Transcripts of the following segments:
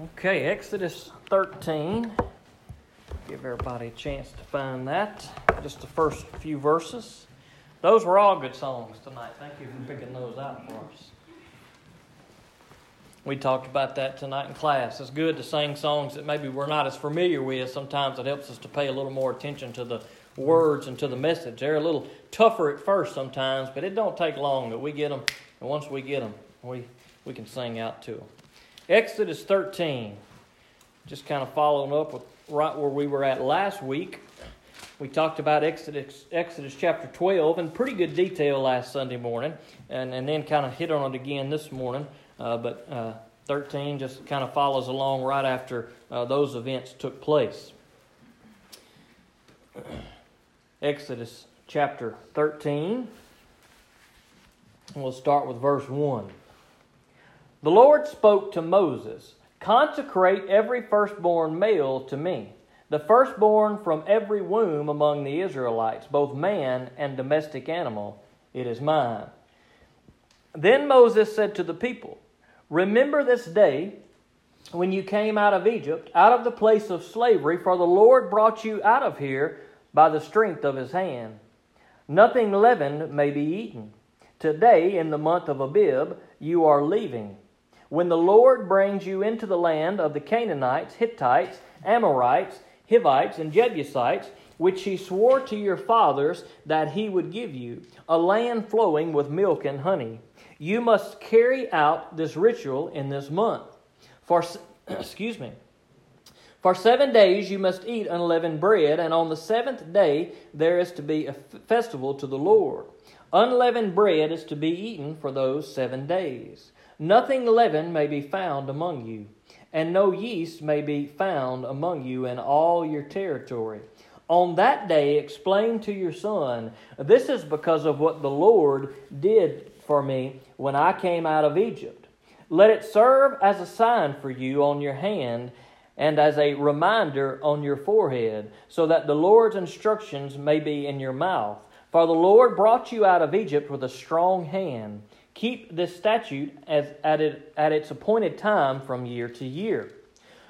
Okay, Exodus 13. Give everybody a chance to find that. Just the first few verses. Those were all good songs tonight. Thank you for picking those out for us. We talked about that tonight in class. It's good to sing songs that maybe we're not as familiar with. Sometimes it helps us to pay a little more attention to the words and to the message. They're a little tougher at first sometimes, but it don't take long that we get them. And once we get them, we, we can sing out to them. Exodus 13, just kind of following up with right where we were at last week. We talked about Exodus, Exodus chapter 12 in pretty good detail last Sunday morning, and, and then kind of hit on it again this morning. Uh, but uh, 13 just kind of follows along right after uh, those events took place. Exodus chapter 13. We'll start with verse 1. The Lord spoke to Moses Consecrate every firstborn male to me, the firstborn from every womb among the Israelites, both man and domestic animal. It is mine. Then Moses said to the people, Remember this day when you came out of Egypt, out of the place of slavery, for the Lord brought you out of here by the strength of his hand. Nothing leavened may be eaten. Today, in the month of Abib, you are leaving when the Lord brings you into the land of the Canaanites, Hittites, Amorites, Hivites, and Jebusites, which he swore to your fathers that he would give you, a land flowing with milk and honey. You must carry out this ritual in this month. For excuse me. For seven days you must eat unleavened bread, and on the seventh day there is to be a festival to the Lord. Unleavened bread is to be eaten for those seven days. Nothing leaven may be found among you, and no yeast may be found among you in all your territory. On that day, explain to your son, This is because of what the Lord did for me when I came out of Egypt. Let it serve as a sign for you on your hand and as a reminder on your forehead, so that the Lord's instructions may be in your mouth. For the Lord brought you out of Egypt with a strong hand. Keep this statute as, at, it, at its appointed time from year to year.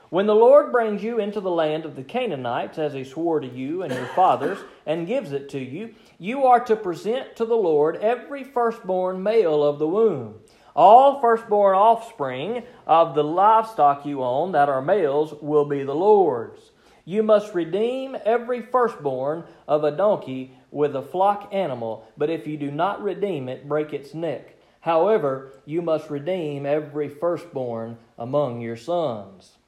When the Lord brings you into the land of the Canaanites, as he swore to you and your fathers, and gives it to you, you are to present to the Lord every firstborn male of the womb. All firstborn offspring of the livestock you own that are males will be the Lord's. You must redeem every firstborn of a donkey with a flock animal, but if you do not redeem it, break its neck. However, you must redeem every firstborn among your sons.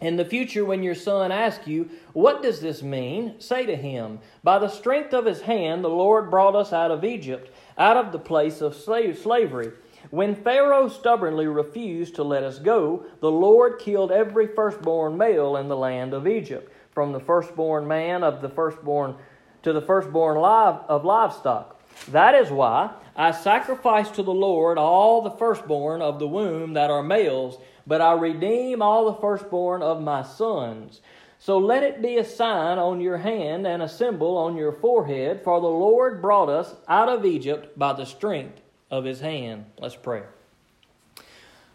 In the future, when your son asks you, What does this mean? say to him, By the strength of his hand, the Lord brought us out of Egypt, out of the place of slave, slavery. When Pharaoh stubbornly refused to let us go, the Lord killed every firstborn male in the land of Egypt, from the firstborn man of the firstborn to the firstborn live, of livestock. That is why I sacrifice to the Lord all the firstborn of the womb that are males, but I redeem all the firstborn of my sons. So let it be a sign on your hand and a symbol on your forehead, for the Lord brought us out of Egypt by the strength of his hand. Let's pray.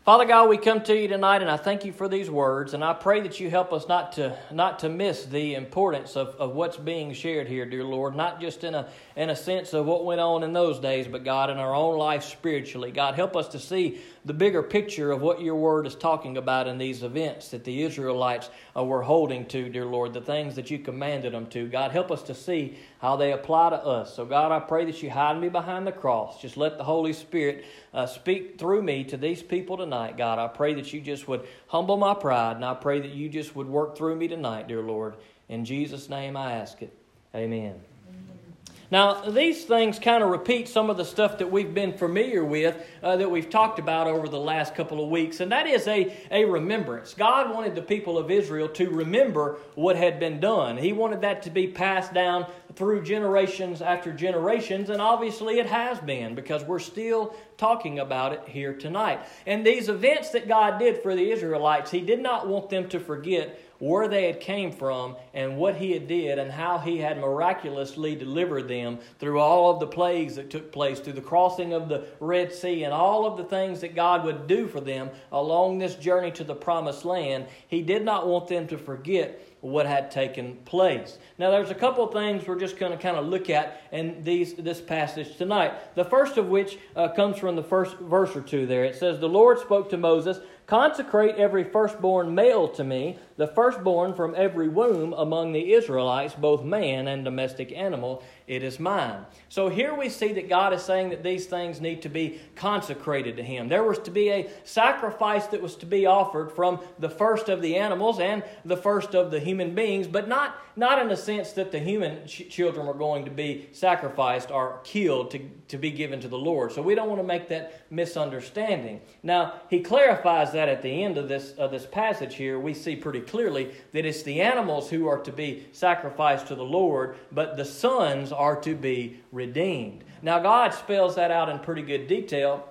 Father God, we come to you tonight and I thank you for these words and I pray that you help us not to not to miss the importance of, of what's being shared here, dear Lord, not just in a in a sense of what went on in those days, but God in our own life spiritually. God, help us to see the bigger picture of what your word is talking about in these events that the Israelites uh, were holding to, dear Lord, the things that you commanded them to. God, help us to see how they apply to us. So, God, I pray that you hide me behind the cross. Just let the Holy Spirit uh, speak through me to these people tonight, God. I pray that you just would humble my pride, and I pray that you just would work through me tonight, dear Lord. In Jesus' name I ask it. Amen. Now, these things kind of repeat some of the stuff that we've been familiar with, uh, that we've talked about over the last couple of weeks, and that is a, a remembrance. God wanted the people of Israel to remember what had been done. He wanted that to be passed down through generations after generations, and obviously it has been because we're still talking about it here tonight. And these events that God did for the Israelites, He did not want them to forget where they had came from and what he had did and how he had miraculously delivered them through all of the plagues that took place, through the crossing of the Red Sea and all of the things that God would do for them along this journey to the promised land, he did not want them to forget what had taken place. Now, there's a couple of things we're just going to kind of look at in these, this passage tonight. The first of which uh, comes from the first verse or two there. It says, The Lord spoke to Moses, Consecrate every firstborn male to me, the firstborn from every womb among the Israelites, both man and domestic animal, it is mine. So here we see that God is saying that these things need to be consecrated to Him. There was to be a sacrifice that was to be offered from the first of the animals and the first of the human beings, but not, not in the sense that the human ch- children were going to be sacrificed or killed to, to be given to the Lord. So we don't want to make that misunderstanding. Now, He clarifies that at the end of this, of this passage here. We see pretty clearly that it's the animals who are to be sacrificed to the Lord, but the sons are to be redeemed. Now, God spells that out in pretty good detail.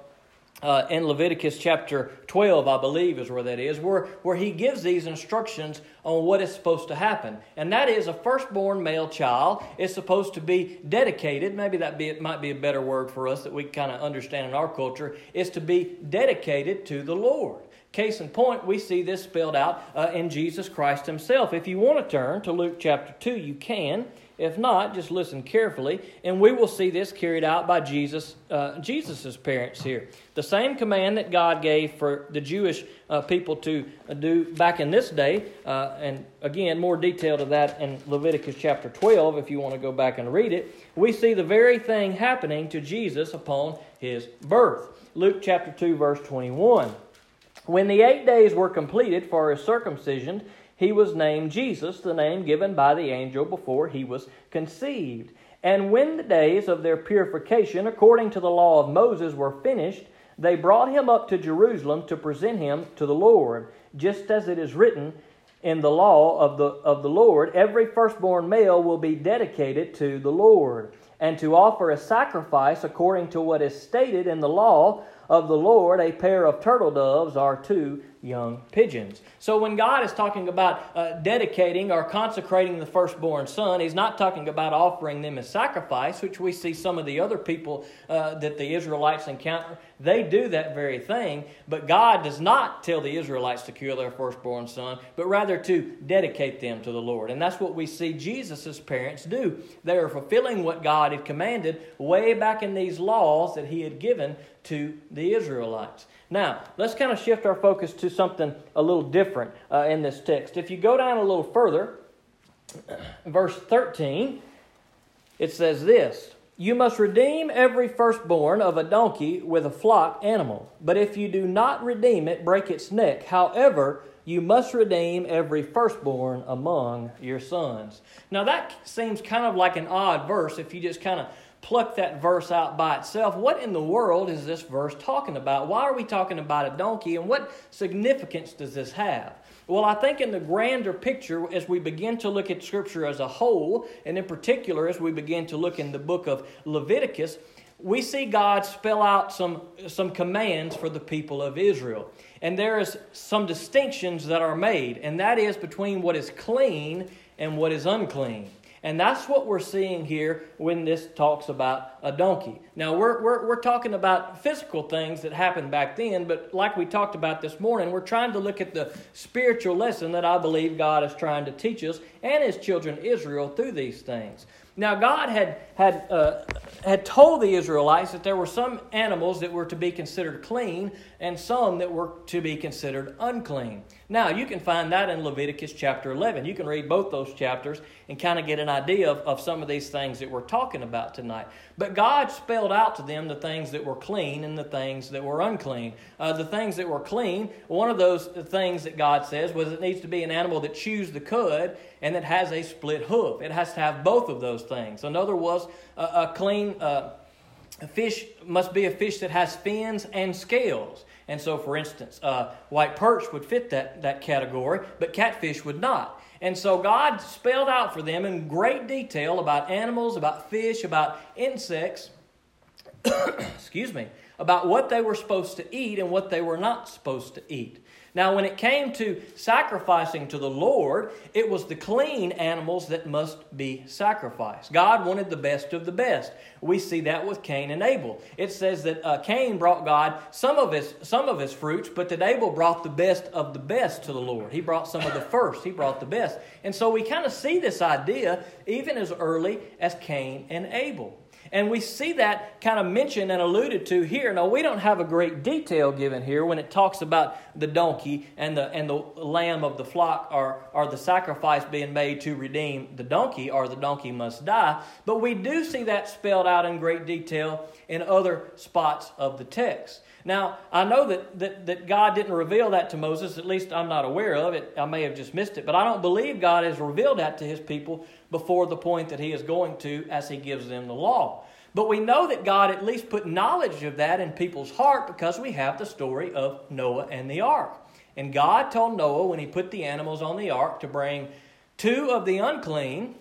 Uh, in Leviticus chapter 12, I believe is where that is, where, where he gives these instructions on what is supposed to happen. And that is a firstborn male child is supposed to be dedicated. Maybe that be, might be a better word for us that we kind of understand in our culture, is to be dedicated to the Lord. Case in point, we see this spelled out uh, in Jesus Christ himself. If you want to turn to Luke chapter 2, you can. If not, just listen carefully, and we will see this carried out by Jesus, uh, Jesus's parents here. The same command that God gave for the Jewish uh, people to uh, do back in this day, uh, and again, more detail to that in Leviticus chapter 12, if you want to go back and read it. We see the very thing happening to Jesus upon his birth. Luke chapter 2, verse 21. When the eight days were completed for his circumcision, he was named Jesus, the name given by the angel before he was conceived. And when the days of their purification, according to the law of Moses, were finished, they brought him up to Jerusalem to present him to the Lord, just as it is written in the law of the, of the Lord every firstborn male will be dedicated to the Lord, and to offer a sacrifice according to what is stated in the law of the Lord, a pair of turtle doves are two young pigeons. So when God is talking about uh, dedicating or consecrating the firstborn son, He's not talking about offering them as sacrifice, which we see some of the other people uh, that the Israelites encounter. They do that very thing, but God does not tell the Israelites to kill their firstborn son, but rather to dedicate them to the Lord. And that's what we see Jesus' parents do. They are fulfilling what God had commanded way back in these laws that He had given to the Israelites. Now, let's kind of shift our focus to something a little different uh, in this text. If you go down a little further, verse 13, it says this You must redeem every firstborn of a donkey with a flock animal. But if you do not redeem it, break its neck. However, you must redeem every firstborn among your sons. Now, that seems kind of like an odd verse if you just kind of pluck that verse out by itself, what in the world is this verse talking about? Why are we talking about a donkey and what significance does this have? Well, I think in the grander picture, as we begin to look at Scripture as a whole, and in particular as we begin to look in the book of Leviticus, we see God spell out some, some commands for the people of Israel. And there is some distinctions that are made, and that is between what is clean and what is unclean. And that's what we're seeing here when this talks about a donkey. Now, we're, we're, we're talking about physical things that happened back then, but like we talked about this morning, we're trying to look at the spiritual lesson that I believe God is trying to teach us and His children Israel through these things. Now, God had, had, uh, had told the Israelites that there were some animals that were to be considered clean and some that were to be considered unclean. Now, you can find that in Leviticus chapter 11. You can read both those chapters and kind of get an idea of, of some of these things that we're talking about tonight. But God spelled out to them the things that were clean and the things that were unclean. Uh, the things that were clean, one of those things that God says was it needs to be an animal that chews the cud and that has a split hoof. It has to have both of those things. Another was a, a clean. Uh, a fish must be a fish that has fins and scales. And so, for instance, uh, white perch would fit that, that category, but catfish would not. And so, God spelled out for them in great detail about animals, about fish, about insects, excuse me, about what they were supposed to eat and what they were not supposed to eat. Now, when it came to sacrificing to the Lord, it was the clean animals that must be sacrificed. God wanted the best of the best. We see that with Cain and Abel. It says that uh, Cain brought God some of his some of his fruits, but that Abel brought the best of the best to the Lord. He brought some of the first. He brought the best, and so we kind of see this idea even as early as Cain and Abel. And we see that kind of mentioned and alluded to here. Now, we don't have a great detail given here when it talks about the donkey and the, and the lamb of the flock or, or the sacrifice being made to redeem the donkey or the donkey must die. But we do see that spelled out in great detail in other spots of the text. Now, I know that, that, that God didn't reveal that to Moses, at least I'm not aware of it. I may have just missed it, but I don't believe God has revealed that to his people before the point that he is going to as he gives them the law. But we know that God at least put knowledge of that in people's heart because we have the story of Noah and the ark. And God told Noah when he put the animals on the ark to bring two of the unclean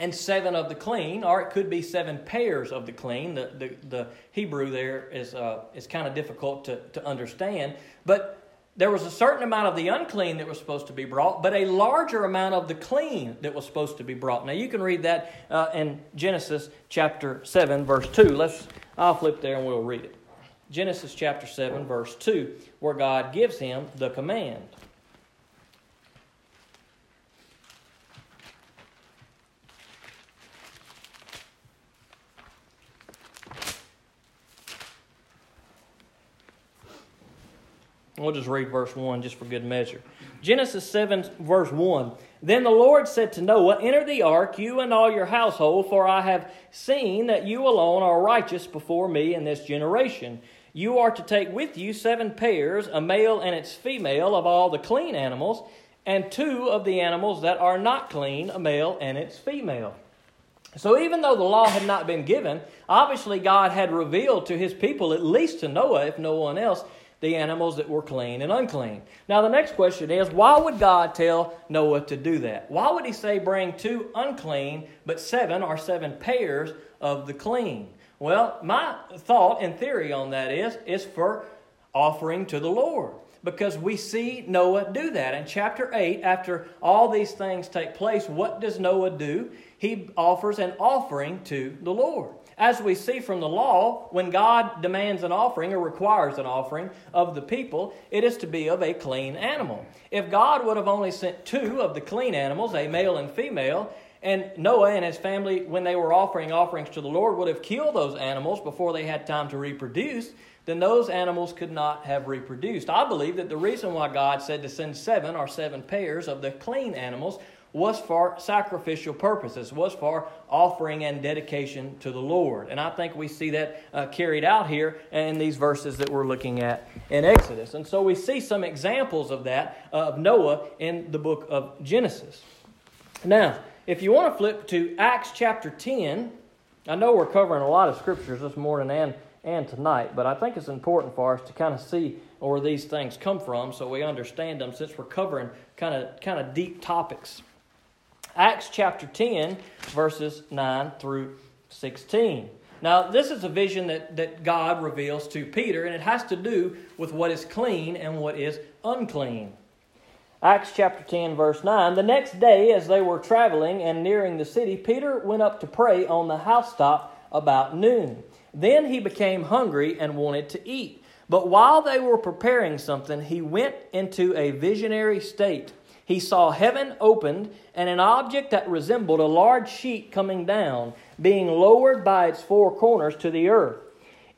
and seven of the clean, or it could be seven pairs of the clean. The, the, the Hebrew there is, uh, is kind of difficult to, to understand. But there was a certain amount of the unclean that was supposed to be brought, but a larger amount of the clean that was supposed to be brought. Now you can read that uh, in Genesis chapter 7, verse 2. Let's, I'll flip there and we'll read it. Genesis chapter 7, verse 2, where God gives him the command. We'll just read verse 1 just for good measure. Genesis 7, verse 1. Then the Lord said to Noah, Enter the ark, you and all your household, for I have seen that you alone are righteous before me in this generation. You are to take with you seven pairs, a male and its female, of all the clean animals, and two of the animals that are not clean, a male and its female. So, even though the law had not been given, obviously God had revealed to his people, at least to Noah, if no one else, the animals that were clean and unclean. Now, the next question is why would God tell Noah to do that? Why would he say bring two unclean, but seven or seven pairs of the clean? Well, my thought and theory on that is, is for offering to the Lord. Because we see Noah do that. In chapter 8, after all these things take place, what does Noah do? He offers an offering to the Lord. As we see from the law, when God demands an offering or requires an offering of the people, it is to be of a clean animal. If God would have only sent two of the clean animals, a male and female, and Noah and his family, when they were offering offerings to the Lord, would have killed those animals before they had time to reproduce, then those animals could not have reproduced. I believe that the reason why God said to send seven or seven pairs of the clean animals was for sacrificial purposes, was for offering and dedication to the Lord. And I think we see that uh, carried out here in these verses that we're looking at in Exodus. And so we see some examples of that, uh, of Noah, in the book of Genesis. Now, if you want to flip to Acts chapter 10, I know we're covering a lot of scriptures this morning and, and tonight, but I think it's important for us to kind of see where these things come from so we understand them since we're covering kind of kind of deep topics. Acts chapter 10, verses 9 through 16. Now, this is a vision that, that God reveals to Peter, and it has to do with what is clean and what is unclean. Acts chapter 10, verse 9. The next day, as they were traveling and nearing the city, Peter went up to pray on the housetop about noon. Then he became hungry and wanted to eat. But while they were preparing something, he went into a visionary state he saw heaven opened and an object that resembled a large sheet coming down, being lowered by its four corners to the earth.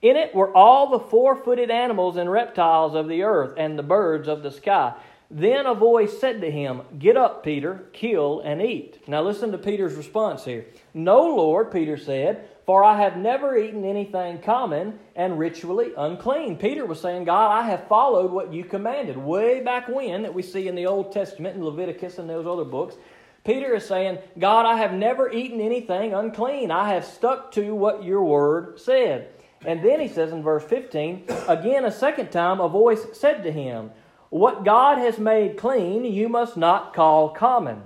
In it were all the four footed animals and reptiles of the earth and the birds of the sky. Then a voice said to him, Get up, Peter, kill and eat. Now listen to Peter's response here. No, Lord, Peter said, for I have never eaten anything common and ritually unclean. Peter was saying, God, I have followed what you commanded way back when that we see in the Old Testament in Leviticus and those other books. Peter is saying, God, I have never eaten anything unclean. I have stuck to what your word said. And then he says in verse 15, again, a second time, a voice said to him, What God has made clean, you must not call common.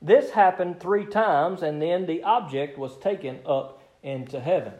This happened three times, and then the object was taken up into heaven.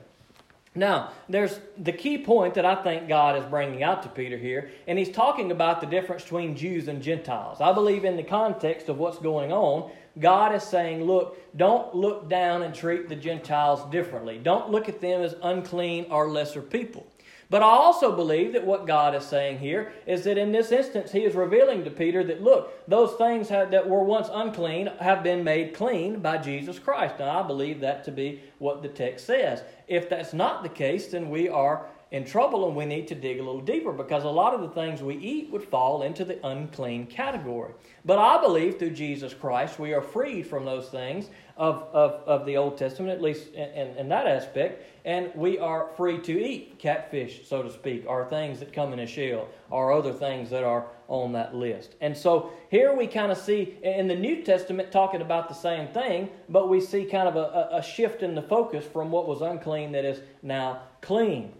Now, there's the key point that I think God is bringing out to Peter here, and he's talking about the difference between Jews and Gentiles. I believe in the context of what's going on, God is saying, look, don't look down and treat the Gentiles differently. Don't look at them as unclean or lesser people. But I also believe that what God is saying here is that in this instance, He is revealing to Peter that, look, those things have, that were once unclean have been made clean by Jesus Christ. Now, I believe that to be what the text says. If that's not the case, then we are in trouble and we need to dig a little deeper because a lot of the things we eat would fall into the unclean category. But I believe through Jesus Christ we are freed from those things of, of, of the Old Testament, at least in, in, in that aspect, and we are free to eat catfish, so to speak, or things that come in a shell, or other things that are on that list. And so here we kind of see in the New Testament talking about the same thing, but we see kind of a, a shift in the focus from what was unclean that is now clean.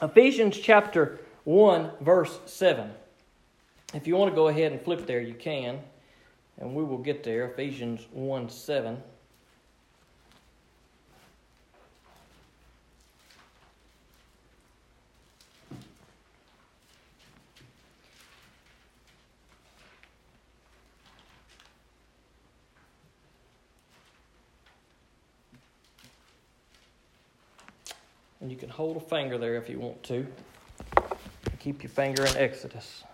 Ephesians chapter 1, verse 7. If you want to go ahead and flip there, you can. And we will get there. Ephesians 1 7. And you can hold a finger there if you want to. Keep your finger in Exodus.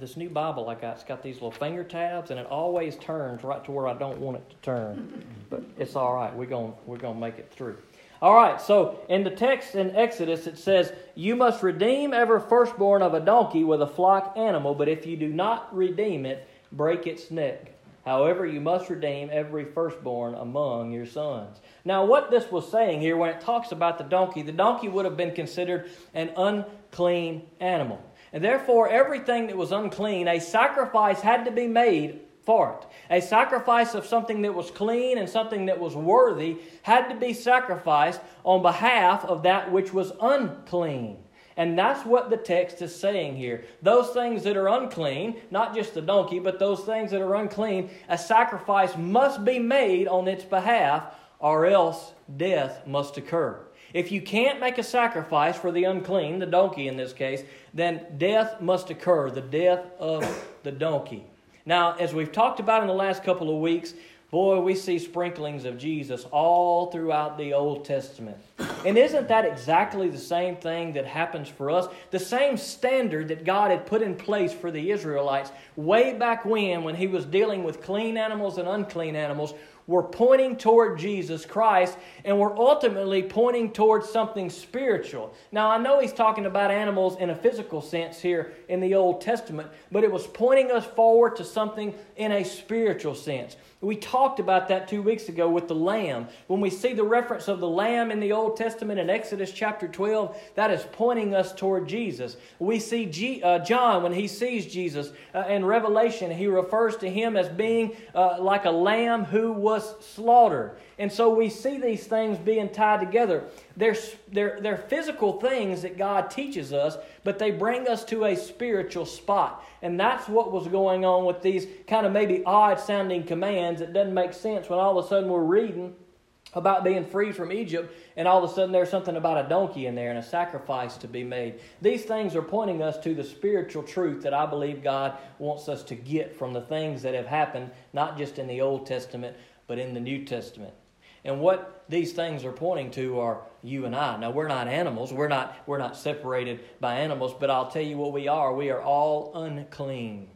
this new Bible I got, it's got these little finger tabs, and it always turns right to where I don't want it to turn. But it's all right. We're going we're going to make it through. All right. So in the text in Exodus, it says, "You must redeem every firstborn of a donkey with a flock animal, but if you do not redeem it, break its neck." However, you must redeem every firstborn among your sons. Now, what this was saying here, when it talks about the donkey, the donkey would have been considered an unclean animal. And therefore, everything that was unclean, a sacrifice had to be made for it. A sacrifice of something that was clean and something that was worthy had to be sacrificed on behalf of that which was unclean. And that's what the text is saying here. Those things that are unclean, not just the donkey, but those things that are unclean, a sacrifice must be made on its behalf, or else death must occur. If you can't make a sacrifice for the unclean, the donkey in this case, then death must occur, the death of the donkey. Now, as we've talked about in the last couple of weeks, Boy, we see sprinklings of Jesus all throughout the Old Testament. And isn't that exactly the same thing that happens for us? The same standard that God had put in place for the Israelites way back when, when He was dealing with clean animals and unclean animals, we're pointing toward Jesus Christ and we're ultimately pointing towards something spiritual. Now, I know he's talking about animals in a physical sense here in the Old Testament, but it was pointing us forward to something in a spiritual sense. We talked about that two weeks ago with the lamb. When we see the reference of the lamb in the Old Testament in Exodus chapter 12, that is pointing us toward Jesus. We see G, uh, John, when he sees Jesus uh, in Revelation, he refers to him as being uh, like a lamb who was slaughtered. And so we see these things being tied together. They're, they're, they're physical things that God teaches us, but they bring us to a spiritual spot. And that's what was going on with these kind of maybe odd sounding commands. It doesn't make sense when all of a sudden we're reading about being freed from Egypt, and all of a sudden there's something about a donkey in there and a sacrifice to be made. These things are pointing us to the spiritual truth that I believe God wants us to get from the things that have happened, not just in the Old Testament, but in the New Testament. And what these things are pointing to are you and I. Now we're not animals. We're not we're not separated by animals, but I'll tell you what we are. We are all unclean.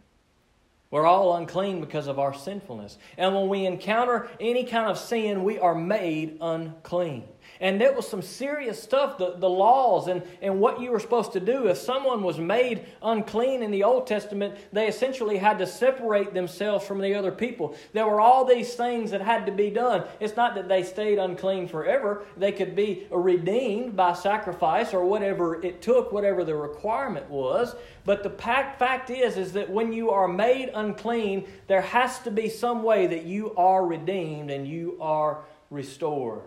We're all unclean because of our sinfulness. And when we encounter any kind of sin, we are made unclean. And it was some serious stuff, the, the laws and, and what you were supposed to do. If someone was made unclean in the Old Testament, they essentially had to separate themselves from the other people. There were all these things that had to be done. It's not that they stayed unclean forever, they could be redeemed by sacrifice or whatever it took, whatever the requirement was. But the fact is, is that when you are made unclean, there has to be some way that you are redeemed and you are restored.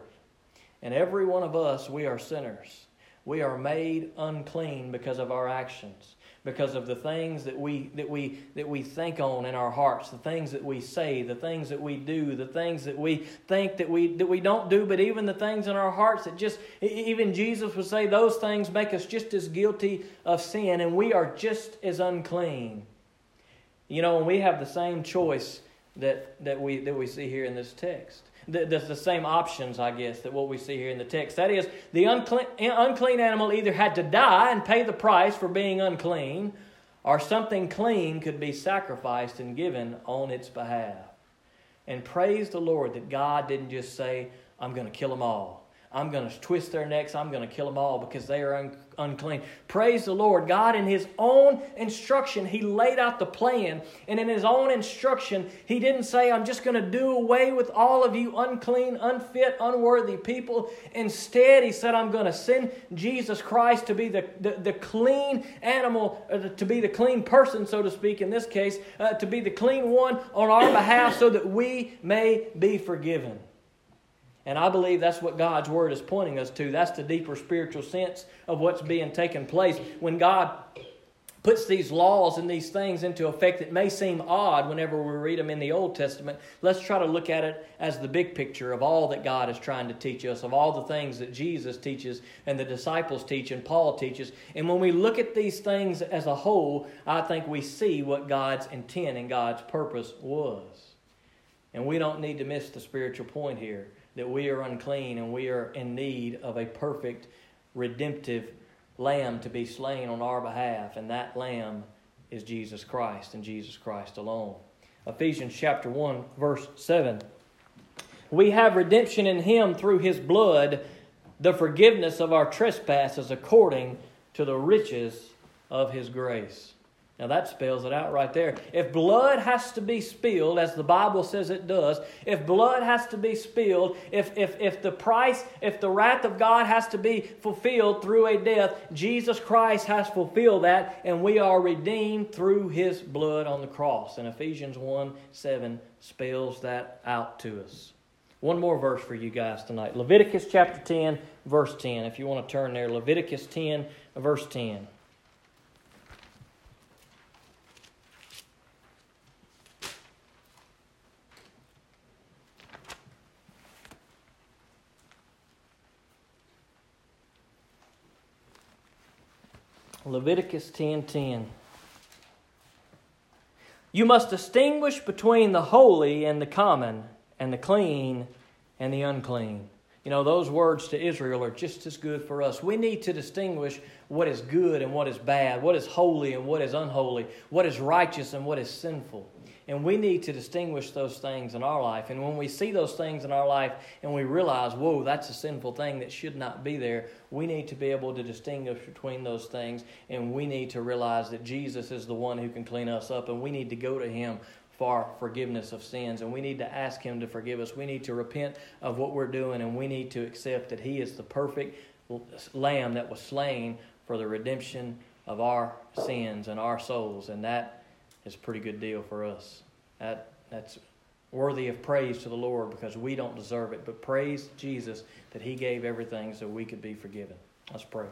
And every one of us, we are sinners. We are made unclean because of our actions because of the things that we that we that we think on in our hearts the things that we say the things that we do the things that we think that we that we don't do but even the things in our hearts that just even Jesus would say those things make us just as guilty of sin and we are just as unclean you know and we have the same choice that that we that we see here in this text the, the, the, same options, I guess, that what we see here in the text. That is, the unclean, unclean animal either had to die and pay the price for being unclean, or something clean could be sacrificed and given on its behalf. And praise the Lord that God didn't just say, I'm going to kill them all. I'm going to twist their necks. I'm going to kill them all because they are un- unclean. Praise the Lord. God, in His own instruction, He laid out the plan. And in His own instruction, He didn't say, I'm just going to do away with all of you unclean, unfit, unworthy people. Instead, He said, I'm going to send Jesus Christ to be the, the, the clean animal, uh, to be the clean person, so to speak, in this case, uh, to be the clean one on our behalf so that we may be forgiven. And I believe that's what God's Word is pointing us to. That's the deeper spiritual sense of what's being taken place. When God puts these laws and these things into effect that may seem odd whenever we read them in the Old Testament, let's try to look at it as the big picture of all that God is trying to teach us, of all the things that Jesus teaches and the disciples teach and Paul teaches. And when we look at these things as a whole, I think we see what God's intent and God's purpose was. And we don't need to miss the spiritual point here that we are unclean and we are in need of a perfect, redemptive lamb to be slain on our behalf, and that lamb is Jesus Christ and Jesus Christ alone. Ephesians chapter 1, verse 7. We have redemption in him through his blood, the forgiveness of our trespasses according to the riches of his grace. Now that spells it out right there. If blood has to be spilled, as the Bible says it does, if blood has to be spilled, if, if, if the price, if the wrath of God has to be fulfilled through a death, Jesus Christ has fulfilled that, and we are redeemed through his blood on the cross. And Ephesians 1 7 spells that out to us. One more verse for you guys tonight. Leviticus chapter 10, verse 10. If you want to turn there, Leviticus 10, verse 10. Leviticus 10:10. You must distinguish between the holy and the common, and the clean and the unclean. You know, those words to Israel are just as good for us. We need to distinguish what is good and what is bad, what is holy and what is unholy, what is righteous and what is sinful. And we need to distinguish those things in our life. And when we see those things in our life and we realize, whoa, that's a sinful thing that should not be there, we need to be able to distinguish between those things. And we need to realize that Jesus is the one who can clean us up. And we need to go to Him for forgiveness of sins. And we need to ask Him to forgive us. We need to repent of what we're doing. And we need to accept that He is the perfect lamb that was slain for the redemption of our sins and our souls. And that is a pretty good deal for us. That, that's worthy of praise to the Lord because we don't deserve it. But praise Jesus that He gave everything so we could be forgiven. Let's pray.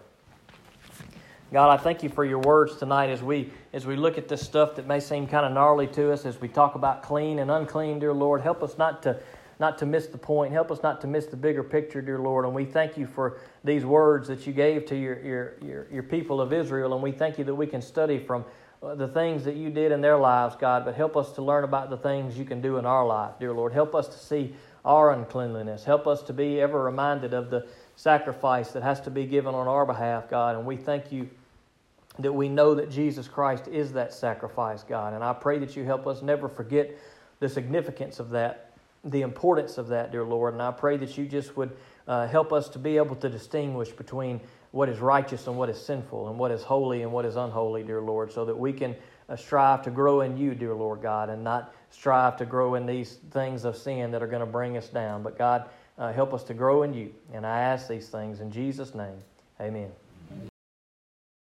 God, I thank you for your words tonight as we as we look at this stuff that may seem kind of gnarly to us as we talk about clean and unclean, dear Lord. Help us not to not to miss the point. Help us not to miss the bigger picture, dear Lord. And we thank you for these words that you gave to your, your, your, your people of Israel. And we thank you that we can study from uh, the things that you did in their lives, God, but help us to learn about the things you can do in our life, dear Lord. Help us to see our uncleanliness. Help us to be ever reminded of the sacrifice that has to be given on our behalf, God. And we thank you that we know that Jesus Christ is that sacrifice, God. And I pray that you help us never forget the significance of that, the importance of that, dear Lord. And I pray that you just would uh, help us to be able to distinguish between what is righteous and what is sinful, and what is holy and what is unholy, dear Lord, so that we can uh, strive to grow in you, dear Lord God, and not strive to grow in these things of sin that are going to bring us down. But God, uh, help us to grow in you. And I ask these things in Jesus' name. Amen.